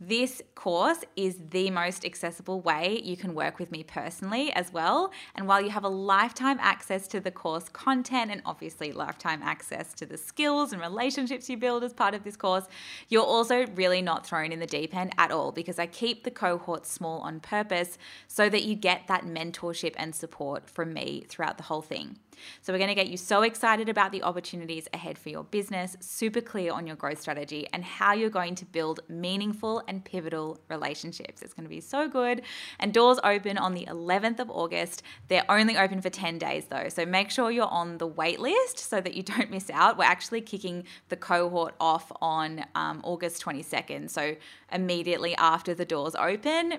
This course is the most accessible way you can work with me personally as well. And while you have a lifetime access to the course content and obviously lifetime access to the skills and relationships you build as part of this course, you're also really not thrown in the deep end at all because I keep the cohort small on purpose so that you get that mentorship and support from me throughout the whole thing. So, we're going to get you so excited about the opportunities ahead for your business, super clear on your growth strategy, and how you're going to build meaningful and pivotal relationships. It's going to be so good. And doors open on the 11th of August. They're only open for 10 days though. So, make sure you're on the wait list so that you don't miss out. We're actually kicking the cohort off on um, August 22nd. So, immediately after the doors open,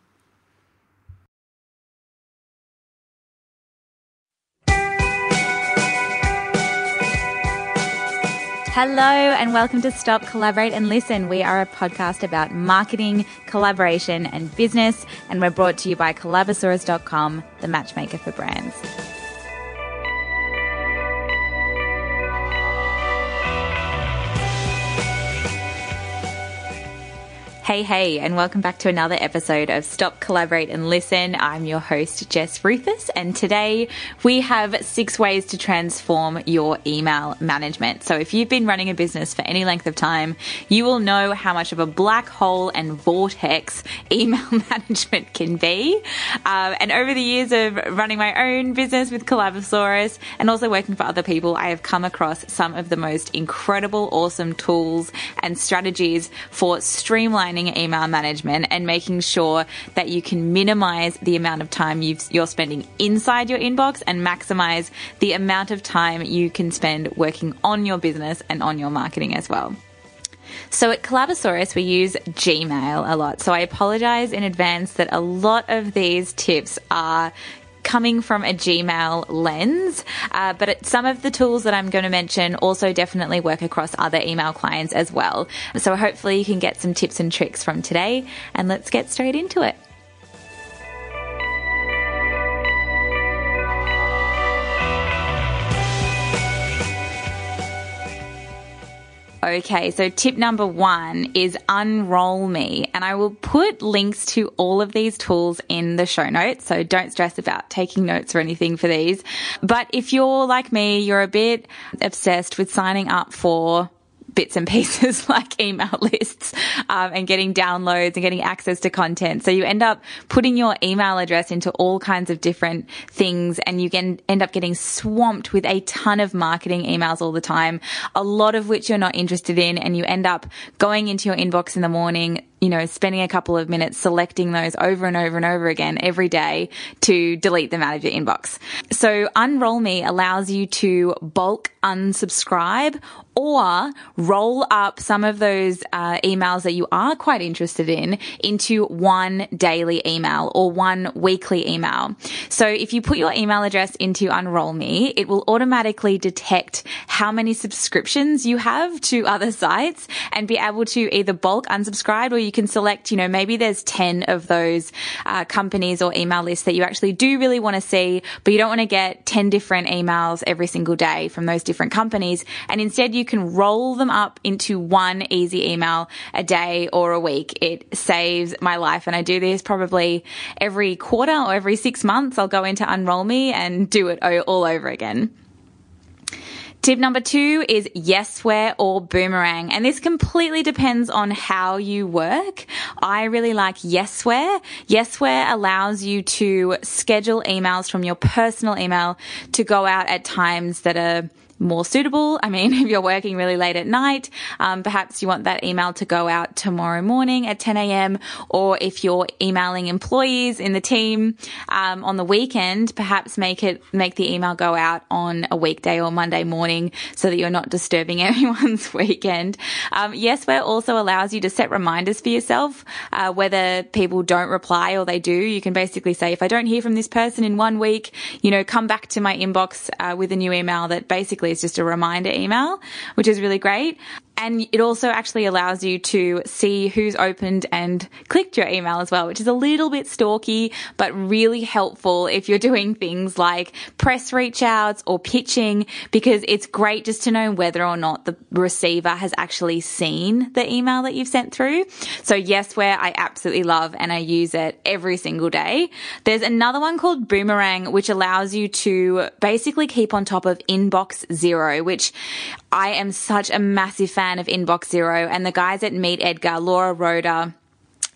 Hello, and welcome to Stop, Collaborate, and Listen. We are a podcast about marketing, collaboration, and business, and we're brought to you by Collabosaurus.com, the matchmaker for brands. Hey, hey, and welcome back to another episode of Stop, Collaborate, and Listen. I'm your host, Jess Ruhfus, and today we have six ways to transform your email management. So, if you've been running a business for any length of time, you will know how much of a black hole and vortex email management can be. Uh, and over the years of running my own business with Collabosaurus and also working for other people, I have come across some of the most incredible, awesome tools and strategies for streamlining email management and making sure that you can minimize the amount of time you are spending inside your inbox and maximize the amount of time you can spend working on your business and on your marketing as well. So at Collabosaurus, we use Gmail a lot. So I apologize in advance that a lot of these tips are coming from a Gmail lens, uh, but some of the tools that I'm going to mention also definitely work across other email clients as well. So hopefully you can get some tips and tricks from today, and let's get straight into it. Okay, so tip number one is unroll me. And I will put links to all of these tools in the show notes. So don't stress about taking notes or anything for these. But if you're like me, you're a bit obsessed with signing up for bits and pieces like email lists um, and getting downloads and getting access to content. So you end up putting your email address into all kinds of different things and you can end up getting swamped with a ton of marketing emails all the time, a lot of which you're not interested in. And you end up going into your inbox in the morning, you know, spending a couple of minutes selecting those over and over and over again every day to delete them out of your inbox. So Unroll Me allows you to bulk unsubscribe or roll up some of those uh, emails that you are quite interested in into one daily email or one weekly email. So if you put your email address into Unroll Me, it will automatically detect how many subscriptions you have to other sites and be able to either bulk unsubscribe or you you can select, you know, maybe there's 10 of those uh, companies or email lists that you actually do really want to see, but you don't want to get 10 different emails every single day from those different companies. And instead you can roll them up into one easy email a day or a week. It saves my life. And I do this probably every quarter or every six months. I'll go into Unroll Me and do it all over again. Tip number two is Yesware or Boomerang. And this completely depends on how you work. I really like Yesware. Yesware allows you to schedule emails from your personal email to go out at times that are more suitable. I mean, if you're working really late at night, um, perhaps you want that email to go out tomorrow morning at 10 a.m. Or if you're emailing employees in the team um, on the weekend, perhaps make it make the email go out on a weekday or Monday morning so that you're not disturbing everyone's weekend. Um, Yesware also allows you to set reminders for yourself, uh, whether people don't reply or they do. You can basically say, if I don't hear from this person in one week, you know, come back to my inbox uh, with a new email that basically is just a reminder email, which is really great. And it also actually allows you to see who's opened and clicked your email as well, which is a little bit stalky, but really helpful if you're doing things like press reach outs or pitching, because it's great just to know whether or not the receiver has actually seen the email that you've sent through. So Yesware I absolutely love and I use it every single day. There's another one called Boomerang, which allows you to basically keep on top of inbox zero, which I am such a massive fan of Inbox Zero and the guys at Meet Edgar, Laura Roeder,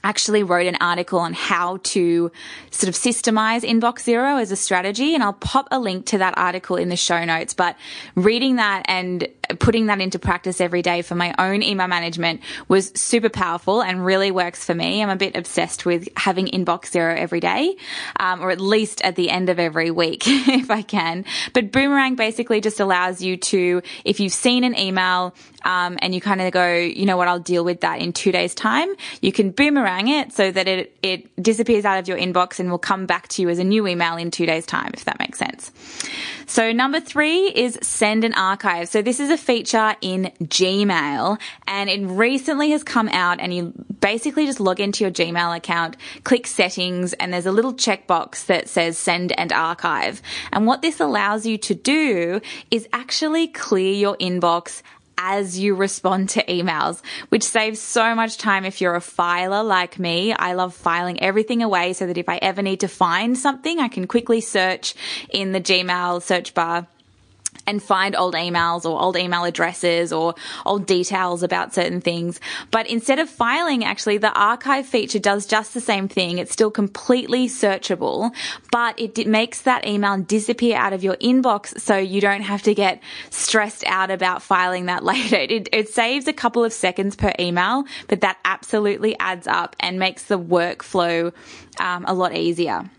actually wrote an article on how to sort of systemize inbox zero as a strategy and I'll pop a link to that article in the show notes. But reading that and putting that into practice every day for my own email management was super powerful and really works for me. I'm a bit obsessed with having inbox zero every day um, or at least at the end of every week if I can. But boomerang basically just allows you to if you've seen an email um, and you kind of go, you know what, I'll deal with that in two days time. You can boomerang it so that it, it disappears out of your inbox and will come back to you as a new email in two days time, if that makes sense. So number three is send an archive. So this is a feature in Gmail and it recently has come out and you basically just log into your Gmail account, click settings and there's a little checkbox that says send and archive. And what this allows you to do is actually clear your inbox as you respond to emails, which saves so much time if you're a filer like me. I love filing everything away so that if I ever need to find something, I can quickly search in the Gmail search bar and find old emails or old email addresses or old details about certain things. But instead of filing, actually, the archive feature does just the same thing. It's still completely searchable, but it makes that email disappear out of your inbox so you don't have to get stressed out about filing that later. It, it saves a couple of seconds per email, but that absolutely adds up and makes the workflow um, a lot easier.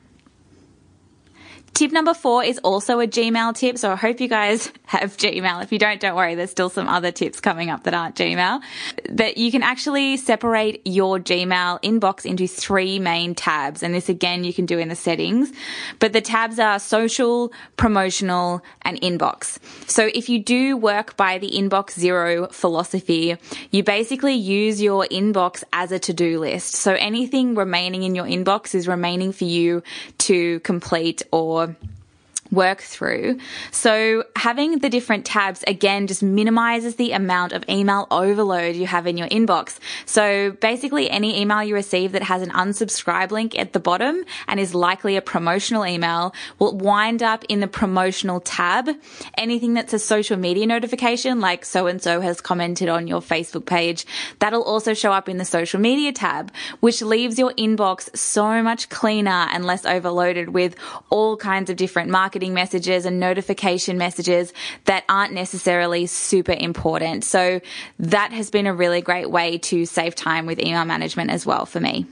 Tip number four is also a Gmail tip. So I hope you guys have Gmail. If you don't, don't worry. There's still some other tips coming up that aren't Gmail. That you can actually separate your Gmail inbox into three main tabs. And this again, you can do in the settings. But the tabs are social, promotional, and inbox. So if you do work by the inbox zero philosophy, you basically use your inbox as a to-do list. So anything remaining in your inbox is remaining for you to complete or Спасибо. Work through. So having the different tabs again just minimizes the amount of email overload you have in your inbox. So basically any email you receive that has an unsubscribe link at the bottom and is likely a promotional email will wind up in the promotional tab. Anything that's a social media notification like so and so has commented on your Facebook page, that'll also show up in the social media tab, which leaves your inbox so much cleaner and less overloaded with all kinds of different marketing marketing messages and notification messages that aren't necessarily super important. So that has been a really great way to save time with email management as well for me.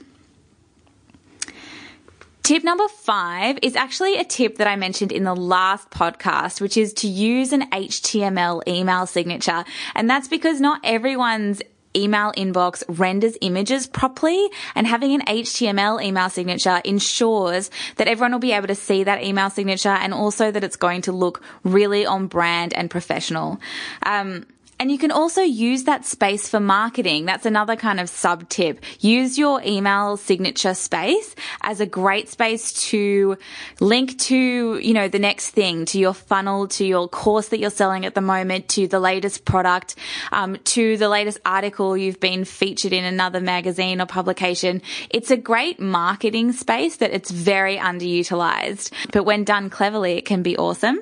Tip number five is actually a tip that I mentioned in the last podcast, which is to use an HTML email signature. And that's because not everyone's email inbox renders images properly and having an HTML email signature ensures that everyone will be able to see that email signature and also that it's going to look really on brand and professional. Um, And you can also use that space for marketing. That's another kind of sub tip. Use your email signature space as a great space to link to, you know, the next thing, to your funnel, to your course that you're selling at the moment, to the latest product, um, to the latest article you've been featured in another magazine or publication. It's a great marketing space that it's very underutilized. But when done cleverly, it can be awesome.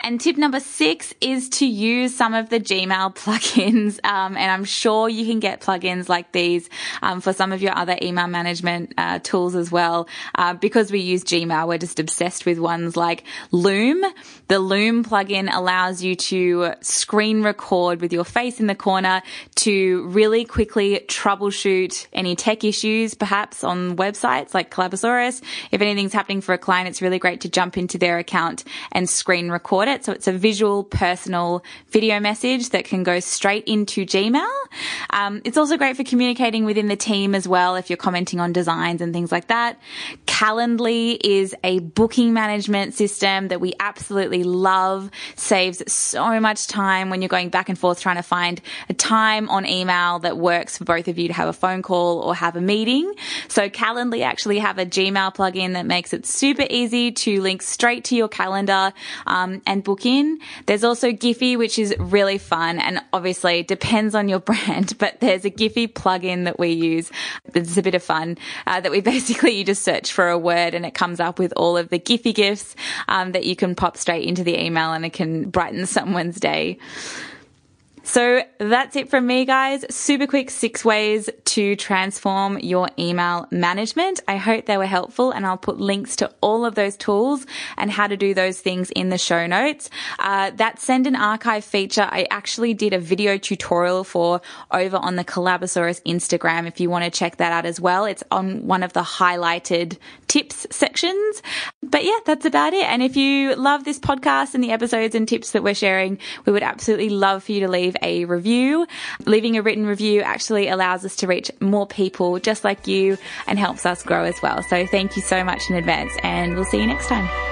And tip number six is to use some of the Gmail plugins. Um, and I'm sure you can get plugins like these um, for some of your other email management uh, tools as well. Uh, because we use Gmail, we're just obsessed with ones like Loom. The Loom plugin allows you to screen record with your face in the corner to really quickly troubleshoot any tech issues, perhaps on websites like Collabosaurus. If anything's happening for a client, it's really great to jump into their account and screen record it. So it's a visual, personal video message that can go straight into Gmail. Um, it's also great for communicating within the team as well if you're commenting on designs and things like that. Calendly is a booking management system that we absolutely love. Saves so much time when you're going back and forth trying to find a time on email that works for both of you to have a phone call or have a meeting. So Calendly actually have a Gmail plugin that makes it super easy to link straight to your calendar um, and book in. There's also Giphy, which is really fun and obviously depends on your brand, but there's a Giphy plugin that we use. It's a bit of fun uh, that we basically you just search for a word and it comes up with all of the Giphy gifs um, that you can pop straight into the email and it can brighten someone's day. So that's it from me, guys. Super quick six ways to transform your email management. I hope they were helpful and I'll put links to all of those tools and how to do those things in the show notes. Uh, that send an archive feature, I actually did a video tutorial for over on the Collabosaurus Instagram if you want to check that out as well. It's on one of the highlighted tips sections. But yeah, that's about it. And if you love this podcast and the episodes and tips that we're sharing, we would absolutely love for you to leave a review. Leaving a written review actually allows us to reach more people just like you and helps us grow as well. So thank you so much in advance and we'll see you next time.